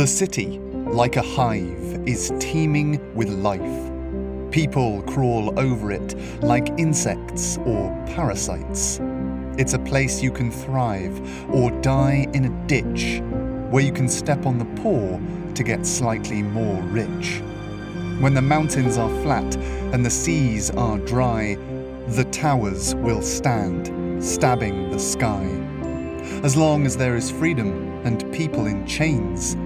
The city, like a hive, is teeming with life. People crawl over it like insects or parasites. It's a place you can thrive or die in a ditch, where you can step on the poor to get slightly more rich. When the mountains are flat and the seas are dry, the towers will stand, stabbing the sky. As long as there is freedom and people in chains,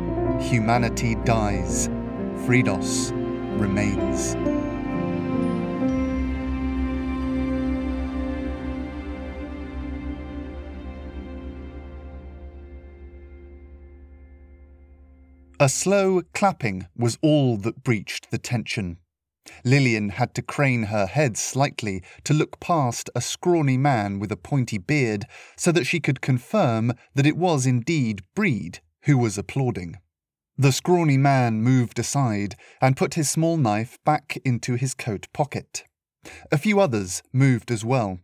humanity dies, Fridos remains. A slow clapping was all that breached the tension. Lillian had to crane her head slightly to look past a scrawny man with a pointy beard so that she could confirm that it was indeed Breed who was applauding. The scrawny man moved aside and put his small knife back into his coat pocket. A few others moved as well.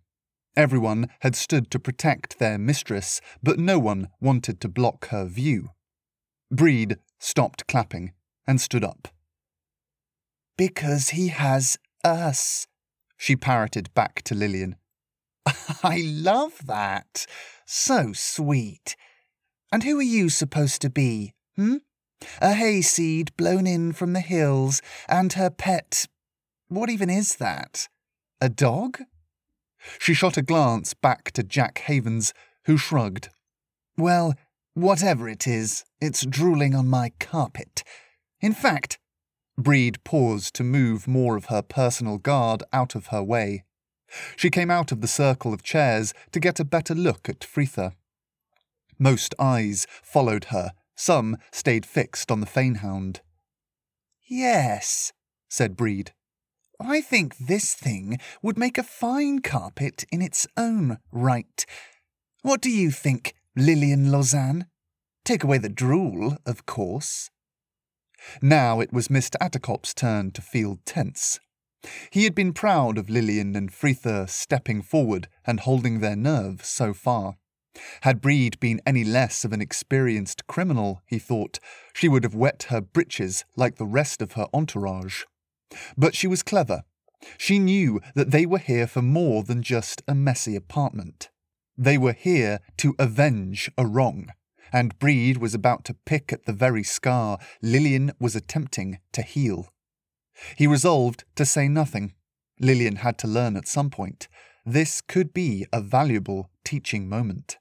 Everyone had stood to protect their mistress, but no one wanted to block her view. Breed stopped clapping and stood up. Because he has us, she parroted back to Lillian. I love that. So sweet. And who are you supposed to be, hmm? A hayseed blown in from the hills, and her pet. What even is that? A dog? She shot a glance back to Jack Havens, who shrugged. Well, whatever it is, it's drooling on my carpet. In fact, Breed paused to move more of her personal guard out of her way. She came out of the circle of chairs to get a better look at Fritha. Most eyes followed her, some stayed fixed on the Fanehound. Yes, said Breed. I think this thing would make a fine carpet in its own right. What do you think, Lillian Lausanne? Take away the drool, of course. Now it was Mr. Attercop's turn to feel tense. He had been proud of Lillian and Fritha stepping forward and holding their nerve so far. Had Breed been any less of an experienced criminal, he thought, she would have wet her breeches like the rest of her entourage. But she was clever. She knew that they were here for more than just a messy apartment. They were here to avenge a wrong, and Breed was about to pick at the very scar Lillian was attempting to heal. He resolved to say nothing. Lillian had to learn at some point. This could be a valuable teaching moment.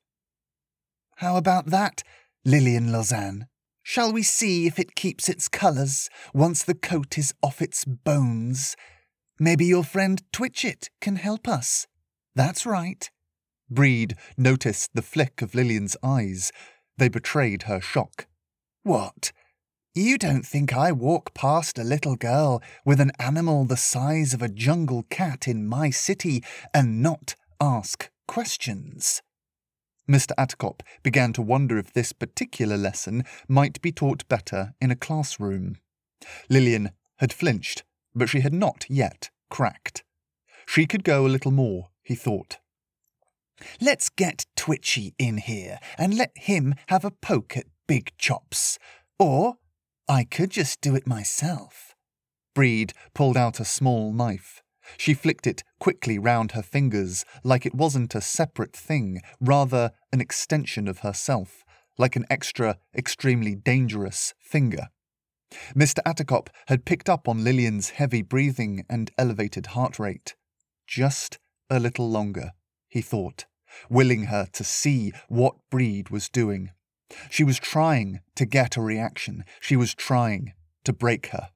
How about that, Lillian Lausanne? Shall we see if it keeps its colours once the coat is off its bones? Maybe your friend Twitchett can help us. That's right. Breed noticed the flick of Lillian's eyes. They betrayed her shock. What? You don't think I walk past a little girl with an animal the size of a jungle cat in my city and not ask questions? Mr. Attercop began to wonder if this particular lesson might be taught better in a classroom. Lillian had flinched, but she had not yet cracked. She could go a little more, he thought. Let's get Twitchy in here and let him have a poke at Big Chops. Or I could just do it myself. Breed pulled out a small knife. She flicked it quickly round her fingers like it wasn't a separate thing, rather an extension of herself, like an extra, extremely dangerous finger. Mr. Attercop had picked up on Lillian's heavy breathing and elevated heart rate. Just a little longer, he thought willing her to see what Breed was doing. She was trying to get a reaction. She was trying to break her.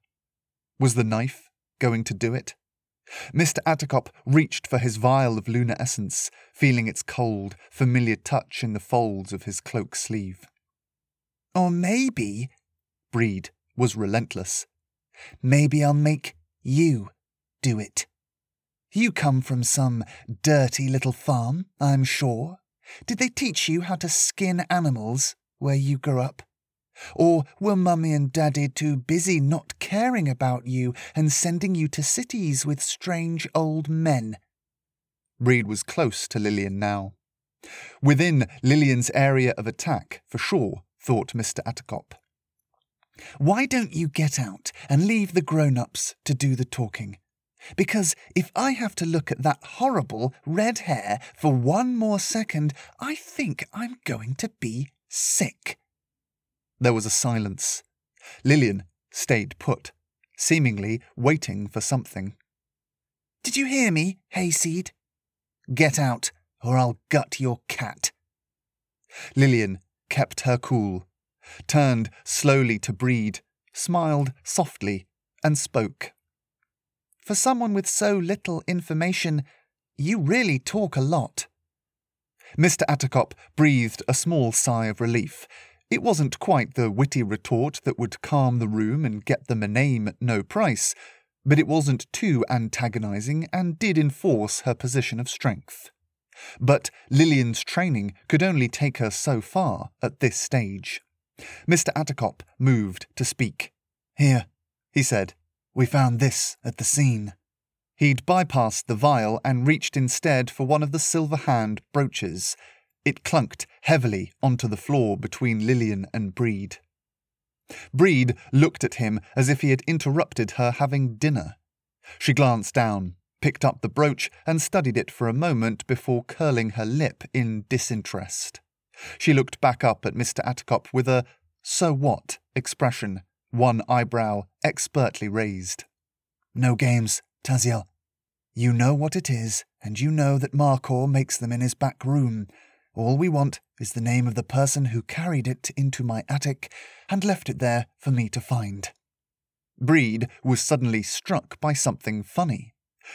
Was the knife going to do it? Mr. Attercop reached for his vial of lunar essence, feeling its cold, familiar touch in the folds of his cloak sleeve. Or maybe, Breed was relentless, maybe I'll make you do it. You come from some dirty little farm, I'm sure. Did they teach you how to skin animals where you grew up? Or were Mummy and Daddy too busy not caring about you and sending you to cities with strange old men? Breed was close to Lillian now. Within Lillian's area of attack, for sure, thought Mr. Attercop. Why don't you get out and leave the grown ups to do the talking? Because if I have to look at that horrible red hair for one more second, I think I'm going to be sick. There was a silence. Lillian stayed put, seemingly waiting for something. Did you hear me, Hayseed? Get out, or I'll gut your cat. Lillian kept her cool, turned slowly to Breed, smiled softly, and spoke. For someone with so little information, you really talk a lot. Mr. Attercop breathed a small sigh of relief. It wasn't quite the witty retort that would calm the room and get them a name at no price, but it wasn't too antagonizing and did enforce her position of strength. But Lillian's training could only take her so far at this stage. Mr. Attercop moved to speak. Here, he said, we found this at the scene. He'd bypassed the vial and reached instead for one of the silver hand brooches. It clunked heavily onto the floor between Lillian and Breed. Breed looked at him as if he had interrupted her having dinner. She glanced down, picked up the brooch, and studied it for a moment before curling her lip in disinterest. She looked back up at Mr. Attercop with a so what expression one eyebrow expertly raised. No games, Taziel. You know what it is, and you know that Markor makes them in his back room. All we want is the name of the person who carried it into my attic and left it there for me to find. Breed was suddenly struck by something funny.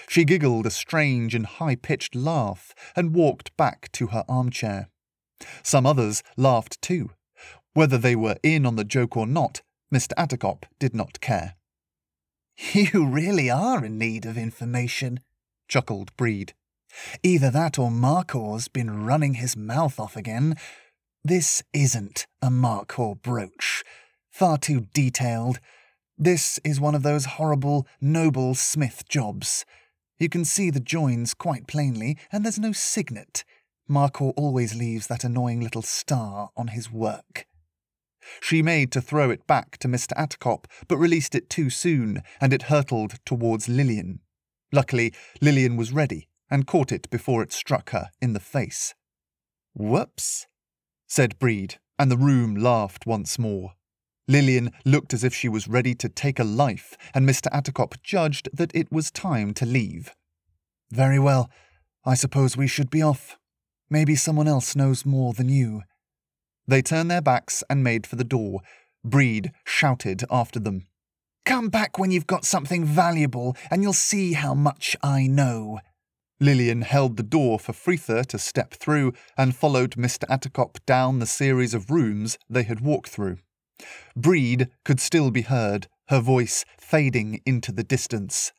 She giggled a strange and high pitched laugh and walked back to her armchair. Some others laughed too. Whether they were in on the joke or not, Mr. Attercop did not care. You really are in need of information, chuckled Breed. Either that or Markor's been running his mouth off again. This isn't a Markor brooch. Far too detailed. This is one of those horrible Noble Smith jobs. You can see the joins quite plainly, and there's no signet. Markor always leaves that annoying little star on his work. She made to throw it back to Mr. Attercop, but released it too soon, and it hurtled towards Lillian. Luckily, Lillian was ready and caught it before it struck her in the face. Whoops, said Breed, and the room laughed once more. Lillian looked as if she was ready to take a life, and Mr. Attercop judged that it was time to leave. Very well. I suppose we should be off. Maybe someone else knows more than you. They turned their backs and made for the door. Breed shouted after them. Come back when you've got something valuable, and you'll see how much I know. Lillian held the door for Fritha to step through and followed Mr. Attercop down the series of rooms they had walked through. Breed could still be heard, her voice fading into the distance.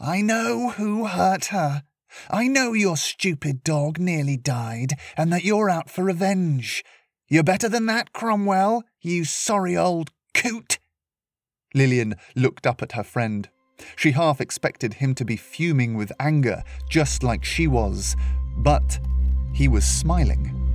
I know who hurt her. I know your stupid dog nearly died, and that you're out for revenge. You're better than that, Cromwell, you sorry old coot. Lillian looked up at her friend. She half expected him to be fuming with anger, just like she was, but he was smiling.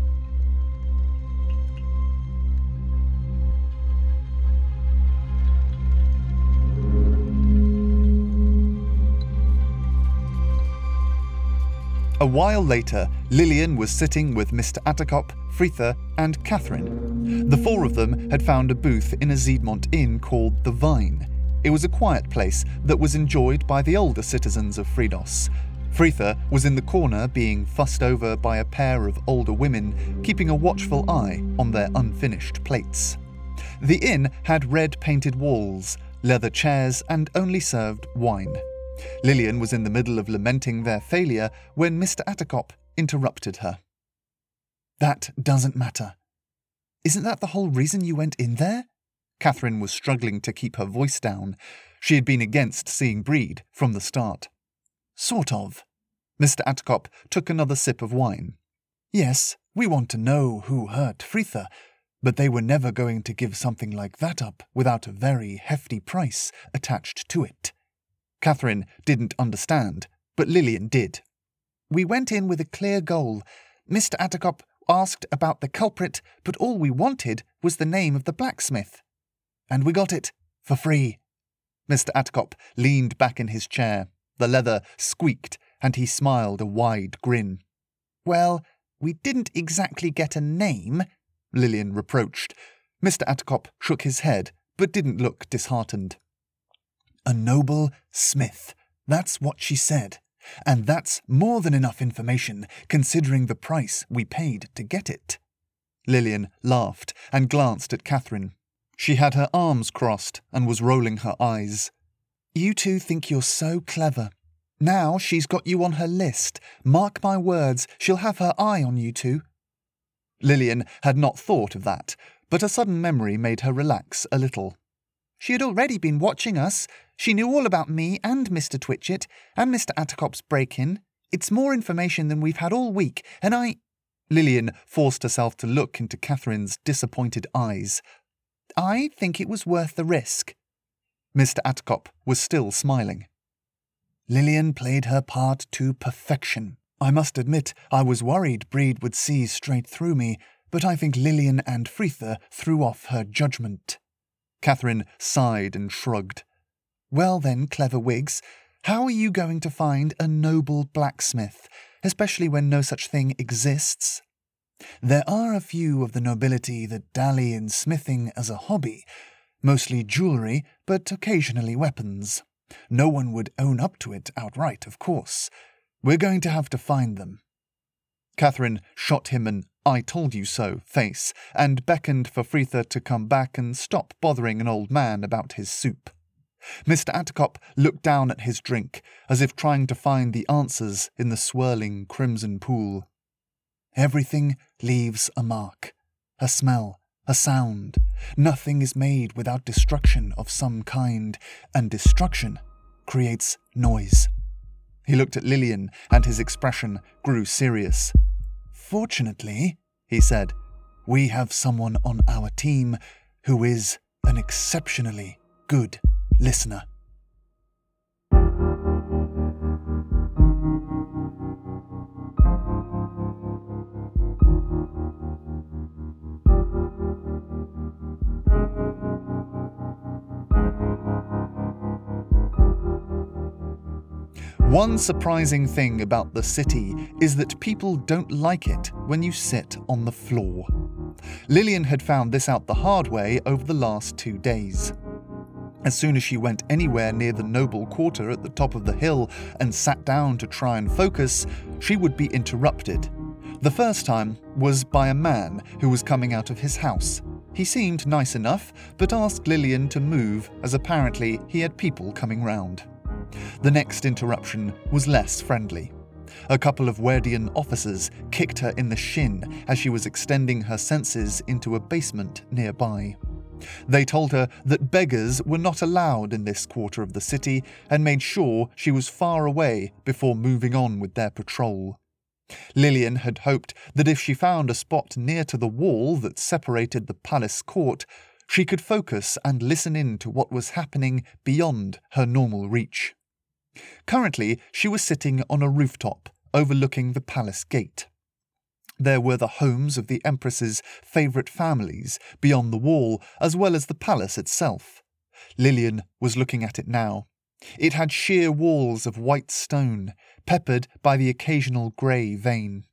A while later, Lillian was sitting with Mr. Attercop, Fritha, and Catherine. The four of them had found a booth in a Zeedmont inn called The Vine. It was a quiet place that was enjoyed by the older citizens of Fridos. Fritha was in the corner being fussed over by a pair of older women, keeping a watchful eye on their unfinished plates. The inn had red painted walls, leather chairs, and only served wine. Lillian was in the middle of lamenting their failure when Mr. Attercop interrupted her. That doesn't matter. Isn't that the whole reason you went in there? Catherine was struggling to keep her voice down. She had been against seeing Breed from the start. Sort of. Mr. Attercop took another sip of wine. Yes, we want to know who hurt Fritha, but they were never going to give something like that up without a very hefty price attached to it. Catherine didn't understand, but Lillian did. We went in with a clear goal. Mr. Attercop asked about the culprit, but all we wanted was the name of the blacksmith. And we got it for free. Mr. Attercop leaned back in his chair. The leather squeaked, and he smiled a wide grin. Well, we didn't exactly get a name, Lillian reproached. Mr. Attercop shook his head, but didn't look disheartened. A noble Smith. That's what she said. And that's more than enough information, considering the price we paid to get it. Lillian laughed and glanced at Catherine. She had her arms crossed and was rolling her eyes. You two think you're so clever. Now she's got you on her list. Mark my words, she'll have her eye on you two. Lillian had not thought of that, but a sudden memory made her relax a little. She had already been watching us. She knew all about me and Mr. Twitchett and Mr. Attercop's break in. It's more information than we've had all week, and I. Lillian forced herself to look into Catherine's disappointed eyes. I think it was worth the risk. Mr. Attercop was still smiling. Lillian played her part to perfection. I must admit, I was worried Breed would see straight through me, but I think Lillian and Fritha threw off her judgment. Catherine sighed and shrugged. Well then, clever wigs, how are you going to find a noble blacksmith, especially when no such thing exists? There are a few of the nobility that dally in smithing as a hobby, mostly jewellery, but occasionally weapons. No one would own up to it outright, of course. We're going to have to find them. Catherine shot him an I told you so face and beckoned for Fritha to come back and stop bothering an old man about his soup. Mr. Attercop looked down at his drink, as if trying to find the answers in the swirling crimson pool. Everything leaves a mark, a smell, a sound. Nothing is made without destruction of some kind, and destruction creates noise. He looked at Lillian, and his expression grew serious. Fortunately, he said, we have someone on our team who is an exceptionally good listener. One surprising thing about the city is that people don't like it when you sit on the floor. Lillian had found this out the hard way over the last two days. As soon as she went anywhere near the noble quarter at the top of the hill and sat down to try and focus, she would be interrupted. The first time was by a man who was coming out of his house. He seemed nice enough, but asked Lillian to move as apparently he had people coming round. The next interruption was less friendly. A couple of Werdian officers kicked her in the shin as she was extending her senses into a basement nearby. They told her that beggars were not allowed in this quarter of the city and made sure she was far away before moving on with their patrol. Lillian had hoped that if she found a spot near to the wall that separated the palace court, she could focus and listen in to what was happening beyond her normal reach. Currently, she was sitting on a rooftop overlooking the palace gate. There were the homes of the Empress's favourite families beyond the wall, as well as the palace itself. Lillian was looking at it now. It had sheer walls of white stone, peppered by the occasional grey vein.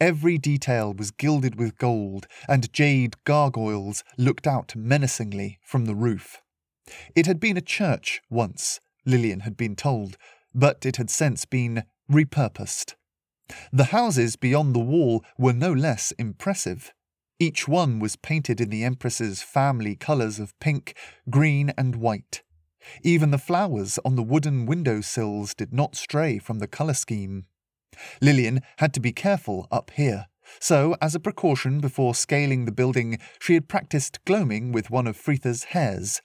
Every detail was gilded with gold, and jade gargoyles looked out menacingly from the roof. It had been a church once, Lillian had been told, but it had since been repurposed. The houses beyond the wall were no less impressive. Each one was painted in the Empress's family colours of pink, green, and white. Even the flowers on the wooden window sills did not stray from the colour scheme. Lillian had to be careful up here, so, as a precaution before scaling the building, she had practiced gloaming with one of Fritha's hairs.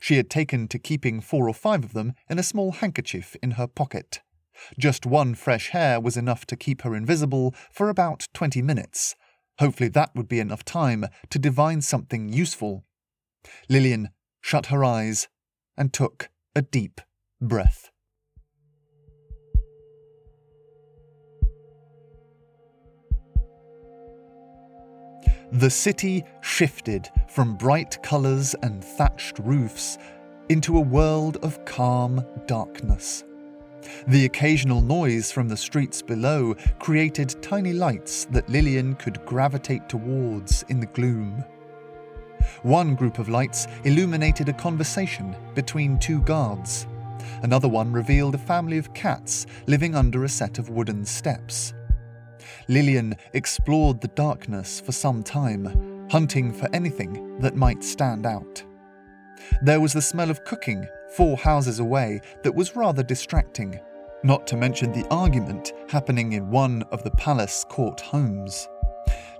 She had taken to keeping four or five of them in a small handkerchief in her pocket. Just one fresh hair was enough to keep her invisible for about twenty minutes. Hopefully, that would be enough time to divine something useful. Lillian shut her eyes and took a deep breath. The city shifted from bright colours and thatched roofs into a world of calm darkness. The occasional noise from the streets below created tiny lights that Lillian could gravitate towards in the gloom. One group of lights illuminated a conversation between two guards. Another one revealed a family of cats living under a set of wooden steps. Lillian explored the darkness for some time, hunting for anything that might stand out. There was the smell of cooking four houses away that was rather distracting, not to mention the argument happening in one of the palace court homes.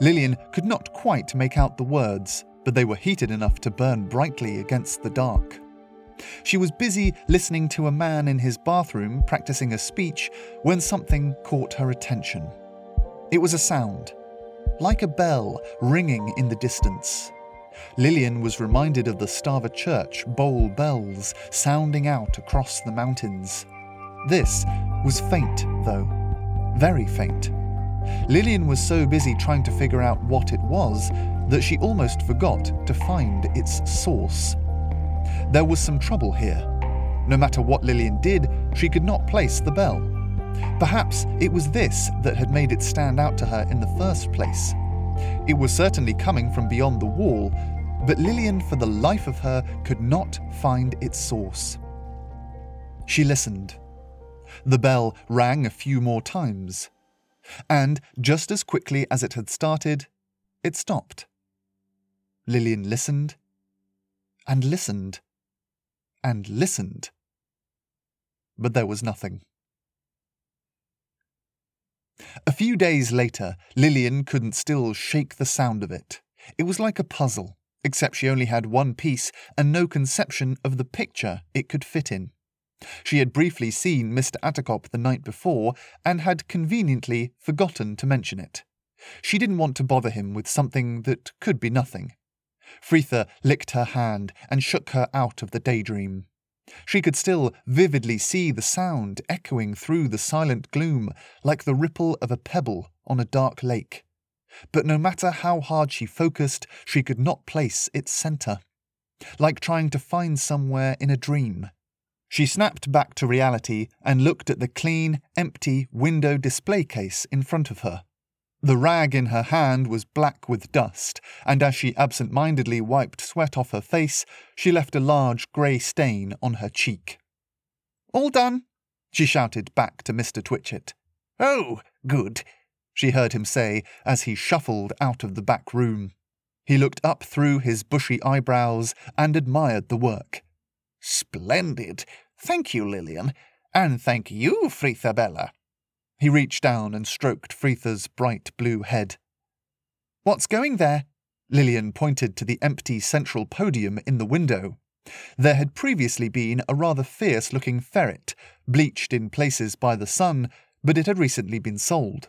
Lillian could not quite make out the words, but they were heated enough to burn brightly against the dark. She was busy listening to a man in his bathroom practicing a speech when something caught her attention. It was a sound, like a bell ringing in the distance. Lillian was reminded of the Stava Church bowl bells sounding out across the mountains. This was faint, though, very faint. Lillian was so busy trying to figure out what it was that she almost forgot to find its source. There was some trouble here. No matter what Lillian did, she could not place the bell. Perhaps it was this that had made it stand out to her in the first place. It was certainly coming from beyond the wall, but Lillian, for the life of her, could not find its source. She listened. The bell rang a few more times, and just as quickly as it had started, it stopped. Lillian listened, and listened, and listened, but there was nothing. A few days later, Lillian couldn't still shake the sound of it. It was like a puzzle, except she only had one piece and no conception of the picture it could fit in. She had briefly seen Mr. Attercop the night before and had conveniently forgotten to mention it. She didn't want to bother him with something that could be nothing. Fritha licked her hand and shook her out of the daydream. She could still vividly see the sound echoing through the silent gloom like the ripple of a pebble on a dark lake. But no matter how hard she focused, she could not place its centre. Like trying to find somewhere in a dream. She snapped back to reality and looked at the clean, empty window display case in front of her. The rag in her hand was black with dust, and as she absent mindedly wiped sweat off her face, she left a large grey stain on her cheek. All done, she shouted back to Mr. Twitchett. Oh, good, she heard him say as he shuffled out of the back room. He looked up through his bushy eyebrows and admired the work. Splendid. Thank you, Lillian. And thank you, Frithabella. He reached down and stroked Fritha's bright blue head. What's going there? Lillian pointed to the empty central podium in the window. There had previously been a rather fierce looking ferret, bleached in places by the sun, but it had recently been sold.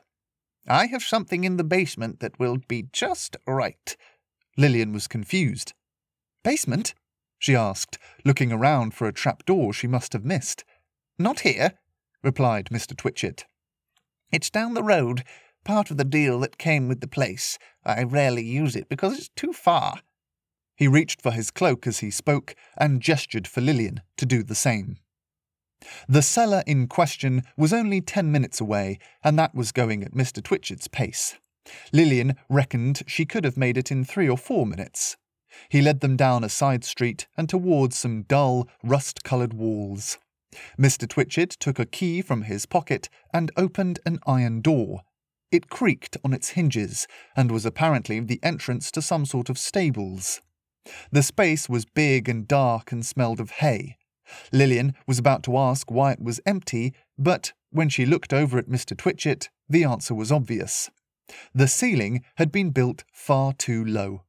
I have something in the basement that will be just right. Lillian was confused. Basement? she asked, looking around for a trapdoor she must have missed. Not here, replied Mr. Twitchett. It's down the road, part of the deal that came with the place. I rarely use it because it's too far. He reached for his cloak as he spoke and gestured for Lillian to do the same. The cellar in question was only ten minutes away, and that was going at Mr. Twitchett's pace. Lillian reckoned she could have made it in three or four minutes. He led them down a side street and towards some dull, rust coloured walls. Mr. Twitchett took a key from his pocket and opened an iron door. It creaked on its hinges and was apparently the entrance to some sort of stables. The space was big and dark and smelled of hay. Lillian was about to ask why it was empty, but when she looked over at Mr. Twitchett, the answer was obvious. The ceiling had been built far too low.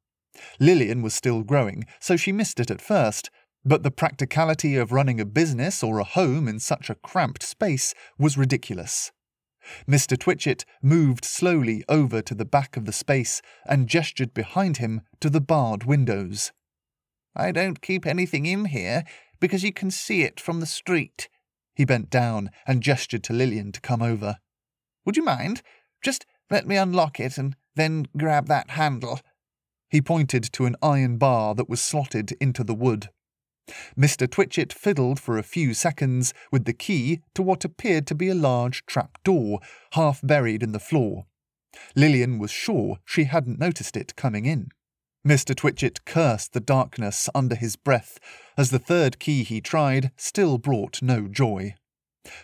Lillian was still growing, so she missed it at first, but the practicality of running a business or a home in such a cramped space was ridiculous. Mr. Twitchett moved slowly over to the back of the space and gestured behind him to the barred windows. I don't keep anything in here because you can see it from the street. He bent down and gestured to Lillian to come over. Would you mind? Just let me unlock it and then grab that handle. He pointed to an iron bar that was slotted into the wood. Mr. Twitchett fiddled for a few seconds with the key to what appeared to be a large trap door, half buried in the floor. Lillian was sure she hadn't noticed it coming in. Mr. Twitchett cursed the darkness under his breath, as the third key he tried still brought no joy.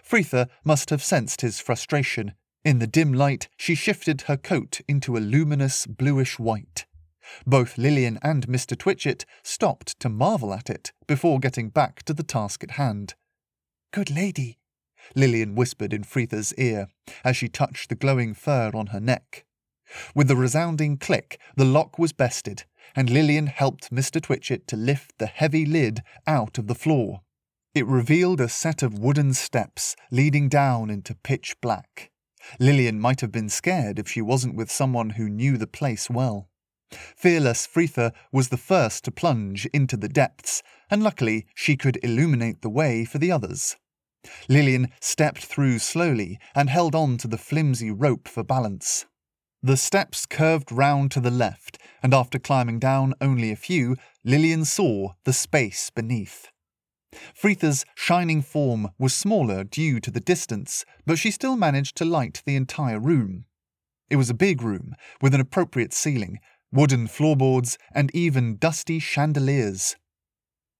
Fritha must have sensed his frustration. In the dim light, she shifted her coat into a luminous bluish white. Both Lillian and Mr. Twitchett stopped to marvel at it before getting back to the task at hand. Good lady, Lillian whispered in Fritha's ear as she touched the glowing fur on her neck. With a resounding click, the lock was bested, and Lillian helped Mr. Twitchett to lift the heavy lid out of the floor. It revealed a set of wooden steps leading down into pitch black. Lillian might have been scared if she wasn't with someone who knew the place well. Fearless Fritha was the first to plunge into the depths, and luckily she could illuminate the way for the others. Lillian stepped through slowly and held on to the flimsy rope for balance. The steps curved round to the left, and after climbing down only a few, Lillian saw the space beneath. Fritha's shining form was smaller due to the distance, but she still managed to light the entire room. It was a big room, with an appropriate ceiling, wooden floorboards, and even dusty chandeliers.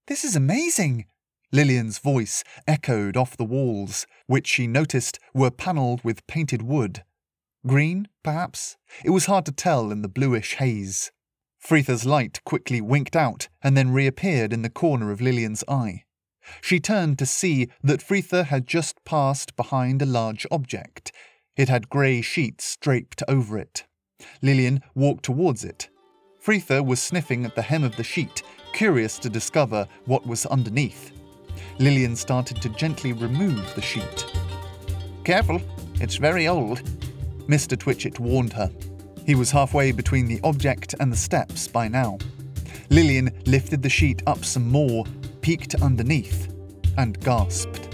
This is amazing, Lillian's voice echoed off the walls, which she noticed were panelled with painted wood. Green, perhaps? It was hard to tell in the bluish haze. Fritha's light quickly winked out and then reappeared in the corner of Lillian's eye. She turned to see that Fritha had just passed behind a large object. It had grey sheets draped over it. Lillian walked towards it. Fritha was sniffing at the hem of the sheet, curious to discover what was underneath. Lillian started to gently remove the sheet. Careful, it's very old, Mr. Twitchett warned her. He was halfway between the object and the steps by now. Lillian lifted the sheet up some more, peeked underneath, and gasped.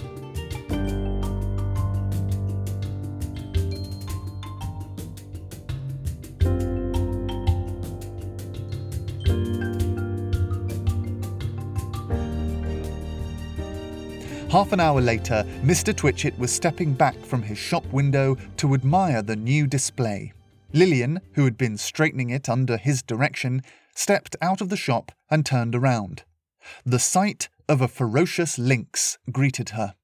Half an hour later, Mr. Twitchett was stepping back from his shop window to admire the new display. Lillian, who had been straightening it under his direction, stepped out of the shop and turned around. The sight of a ferocious lynx greeted her.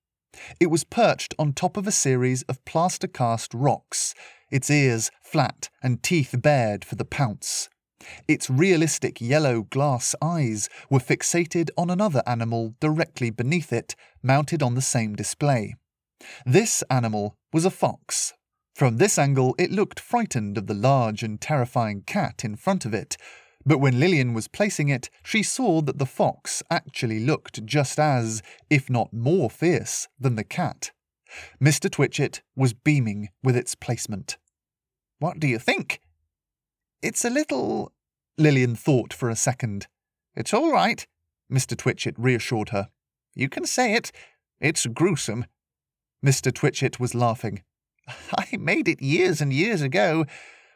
It was perched on top of a series of plaster cast rocks, its ears flat and teeth bared for the pounce. Its realistic yellow glass eyes were fixated on another animal directly beneath it, mounted on the same display. This animal was a fox. From this angle, it looked frightened of the large and terrifying cat in front of it, but when Lillian was placing it, she saw that the fox actually looked just as, if not more fierce, than the cat. Mr. Twitchett was beaming with its placement. What do you think? It's a little. Lillian thought for a second. It's all right, Mr. Twitchett reassured her. You can say it. It's gruesome. Mr. Twitchett was laughing. I made it years and years ago,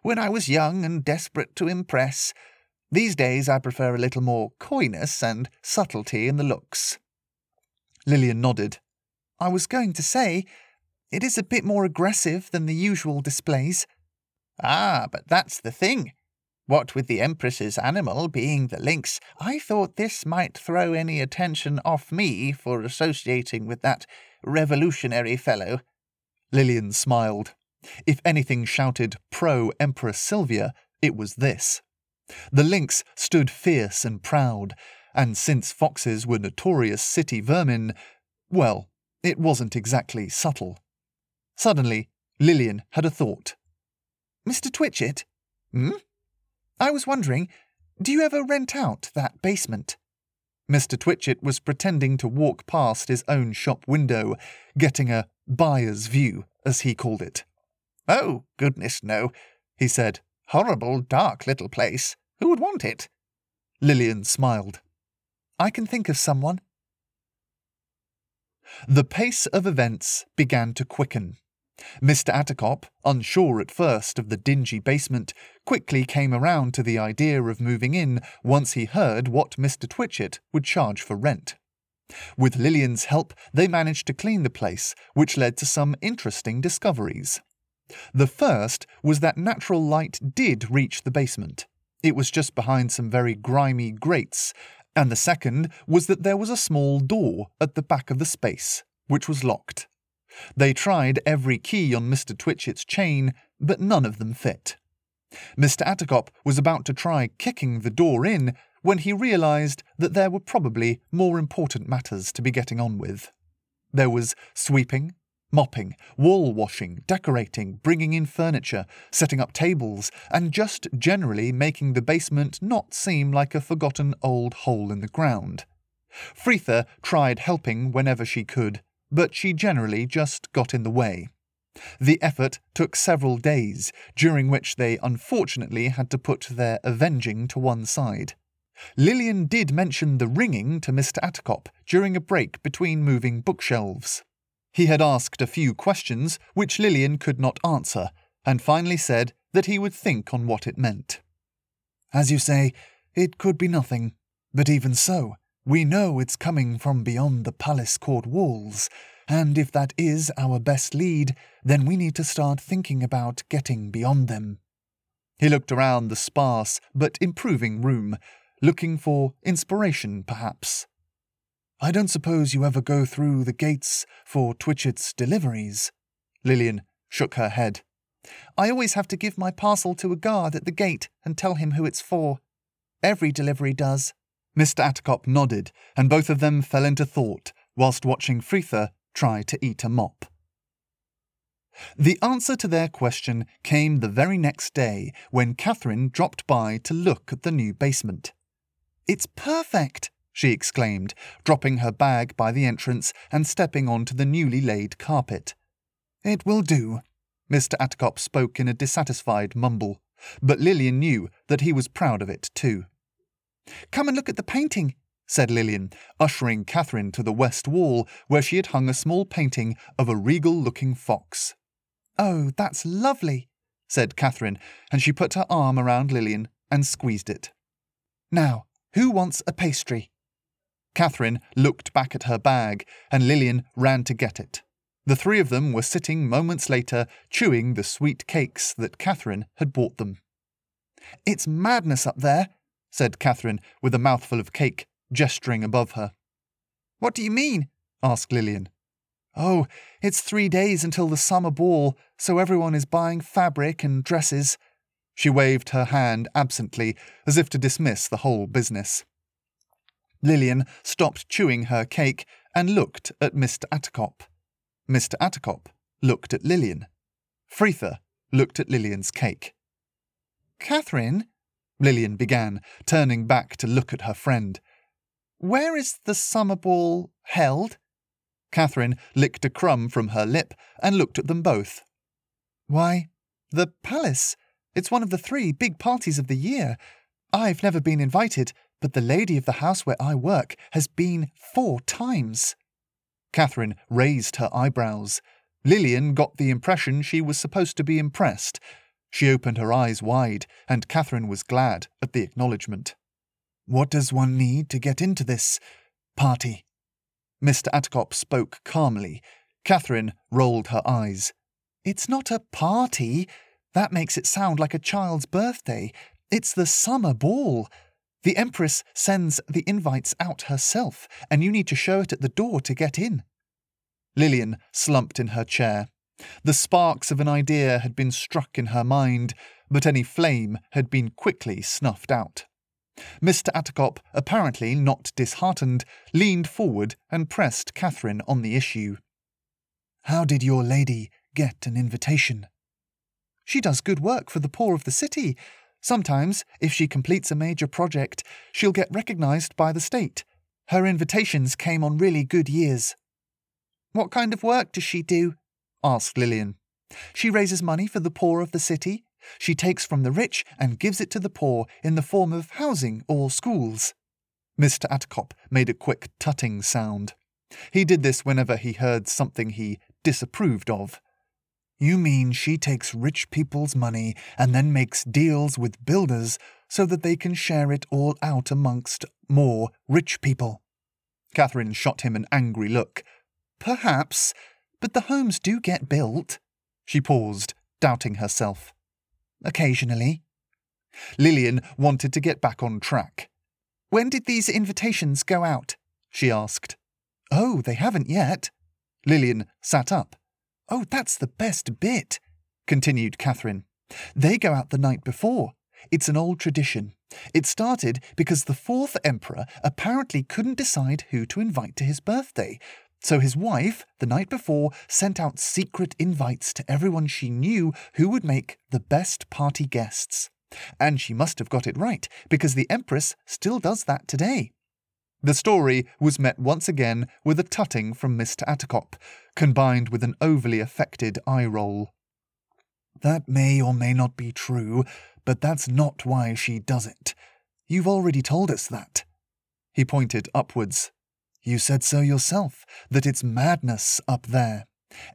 when I was young and desperate to impress. These days I prefer a little more coyness and subtlety in the looks. Lillian nodded. I was going to say, it is a bit more aggressive than the usual displays. Ah, but that's the thing. What with the Empress's animal being the lynx, I thought this might throw any attention off me for associating with that revolutionary fellow. Lillian smiled. If anything shouted pro Empress Sylvia, it was this. The lynx stood fierce and proud, and since foxes were notorious city vermin, well, it wasn't exactly subtle. Suddenly, Lillian had a thought. Mr. Twitchett? Hmm? I was wondering, do you ever rent out that basement? Mr. Twitchett was pretending to walk past his own shop window, getting a buyer's view, as he called it. Oh, goodness, no, he said. Horrible, dark little place. Who would want it? Lillian smiled. I can think of someone. The pace of events began to quicken. Mr. Attercop, unsure at first of the dingy basement, quickly came around to the idea of moving in once he heard what Mr. Twitchett would charge for rent. With Lillian's help, they managed to clean the place, which led to some interesting discoveries. The first was that natural light did reach the basement. It was just behind some very grimy grates, and the second was that there was a small door at the back of the space, which was locked. They tried every key on Mr. Twitchett's chain, but none of them fit. Mr. Attercop was about to try kicking the door in when he realized that there were probably more important matters to be getting on with. There was sweeping, mopping, wall washing, decorating, bringing in furniture, setting up tables, and just generally making the basement not seem like a forgotten old hole in the ground. Fritha tried helping whenever she could, but she generally just got in the way. The effort took several days, during which they unfortunately had to put their avenging to one side. Lillian did mention the ringing to Mr. Attercop during a break between moving bookshelves. He had asked a few questions which Lillian could not answer, and finally said that he would think on what it meant. As you say, it could be nothing, but even so, we know it's coming from beyond the palace court walls, and if that is our best lead, then we need to start thinking about getting beyond them. He looked around the sparse but improving room, looking for inspiration, perhaps. I don't suppose you ever go through the gates for Twitchett's deliveries? Lillian shook her head. I always have to give my parcel to a guard at the gate and tell him who it's for. Every delivery does. Mr. Attercop nodded, and both of them fell into thought whilst watching Fritha try to eat a mop. The answer to their question came the very next day when Catherine dropped by to look at the new basement. It's perfect, she exclaimed, dropping her bag by the entrance and stepping onto the newly laid carpet. It will do. Mr. Attercop spoke in a dissatisfied mumble, but Lillian knew that he was proud of it too. Come and look at the painting, said Lillian, ushering Catherine to the west wall where she had hung a small painting of a regal looking fox. Oh, that's lovely, said Catherine, and she put her arm around Lillian and squeezed it. Now, who wants a pastry? Catherine looked back at her bag, and Lillian ran to get it. The three of them were sitting moments later, chewing the sweet cakes that Catherine had bought them. It's madness up there, said Catherine with a mouthful of cake, gesturing above her. What do you mean? asked Lillian. Oh, it's three days until the summer ball, so everyone is buying fabric and dresses. She waved her hand absently, as if to dismiss the whole business. Lillian stopped chewing her cake and looked at Mr. Attercop. Mr. Attercop looked at Lillian. Fritha looked at Lillian's cake. Catherine, Lillian began, turning back to look at her friend. Where is the summer ball held? Catherine licked a crumb from her lip and looked at them both. Why, the palace. It's one of the three big parties of the year. I've never been invited, but the lady of the house where I work has been four times. Catherine raised her eyebrows. Lillian got the impression she was supposed to be impressed, she opened her eyes wide, and Catherine was glad at the acknowledgement. What does one need to get into this party? Mr. Attercop spoke calmly. Catherine rolled her eyes. It's not a party. That makes it sound like a child's birthday. It's the summer ball. The Empress sends the invites out herself, and you need to show it at the door to get in. Lillian slumped in her chair. The sparks of an idea had been struck in her mind, but any flame had been quickly snuffed out. Mr. Attercop, apparently not disheartened, leaned forward and pressed Catherine on the issue. How did your lady get an invitation? She does good work for the poor of the city. Sometimes, if she completes a major project, she'll get recognized by the state. Her invitations came on really good years. What kind of work does she do? Asked Lillian. She raises money for the poor of the city. She takes from the rich and gives it to the poor in the form of housing or schools. Mr. Attercop made a quick tutting sound. He did this whenever he heard something he disapproved of. You mean she takes rich people's money and then makes deals with builders so that they can share it all out amongst more rich people? Catherine shot him an angry look. Perhaps, but the homes do get built. She paused, doubting herself. Occasionally. Lillian wanted to get back on track. When did these invitations go out? she asked. Oh, they haven't yet. Lillian sat up. Oh, that's the best bit, continued Catherine. They go out the night before. It's an old tradition. It started because the fourth emperor apparently couldn't decide who to invite to his birthday, so his wife, the night before, sent out secret invites to everyone she knew who would make the best party guests. And she must have got it right, because the Empress still does that today. The story was met once again with a tutting from Mr. Attercop, combined with an overly affected eye roll. That may or may not be true, but that's not why she does it. You've already told us that. He pointed upwards. You said so yourself, that it's madness up there.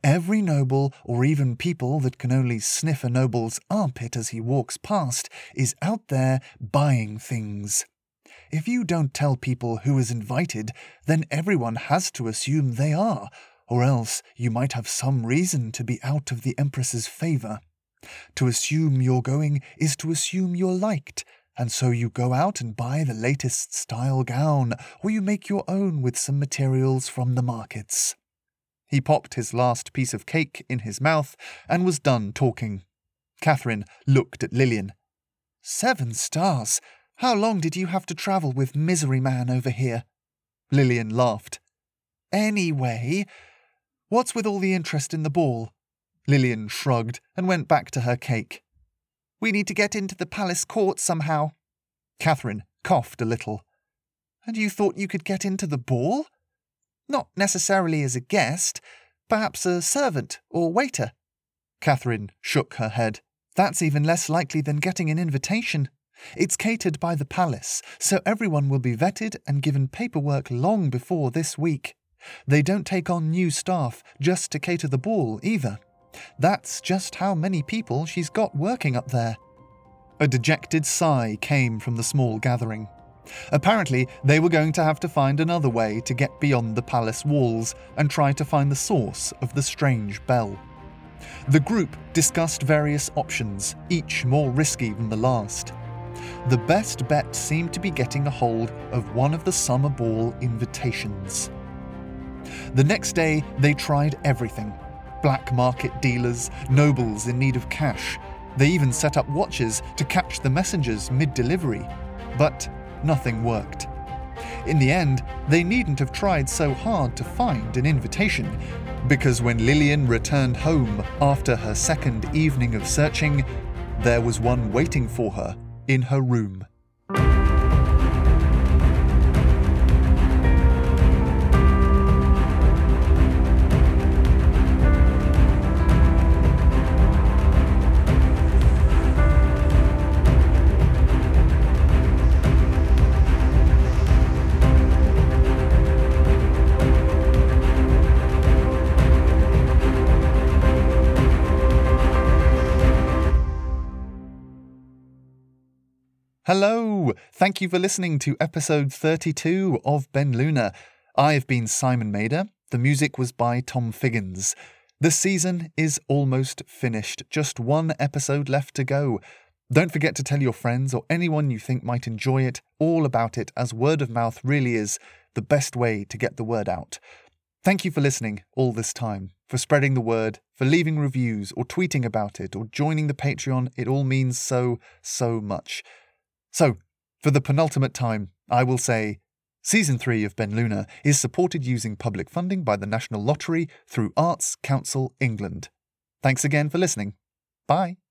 Every noble, or even people that can only sniff a noble's armpit as he walks past, is out there buying things. If you don't tell people who is invited, then everyone has to assume they are, or else you might have some reason to be out of the Empress's favour. To assume you're going is to assume you're liked, and so you go out and buy the latest style gown, or you make your own with some materials from the markets. He popped his last piece of cake in his mouth and was done talking. Catherine looked at Lillian. Seven stars! How long did you have to travel with Misery Man over here? Lillian laughed. Anyway, what's with all the interest in the ball? Lillian shrugged and went back to her cake. We need to get into the palace court somehow. Catherine coughed a little. And you thought you could get into the ball? Not necessarily as a guest, perhaps a servant or waiter. Catherine shook her head. That's even less likely than getting an invitation. It's catered by the palace, so everyone will be vetted and given paperwork long before this week. They don't take on new staff just to cater the ball either. That's just how many people she's got working up there. A dejected sigh came from the small gathering. Apparently, they were going to have to find another way to get beyond the palace walls and try to find the source of the strange bell. The group discussed various options, each more risky than the last. The best bet seemed to be getting a hold of one of the summer ball invitations. The next day, they tried everything black market dealers, nobles in need of cash. They even set up watches to catch the messengers mid delivery. But nothing worked. In the end, they needn't have tried so hard to find an invitation, because when Lillian returned home after her second evening of searching, there was one waiting for her in her room. Hello! Thank you for listening to episode 32 of Ben Luna. I've been Simon Mader. The music was by Tom Figgins. The season is almost finished, just one episode left to go. Don't forget to tell your friends or anyone you think might enjoy it all about it, as word of mouth really is the best way to get the word out. Thank you for listening all this time, for spreading the word, for leaving reviews or tweeting about it or joining the Patreon. It all means so, so much. So, for the penultimate time, I will say Season 3 of Ben Luna is supported using public funding by the National Lottery through Arts Council England. Thanks again for listening. Bye.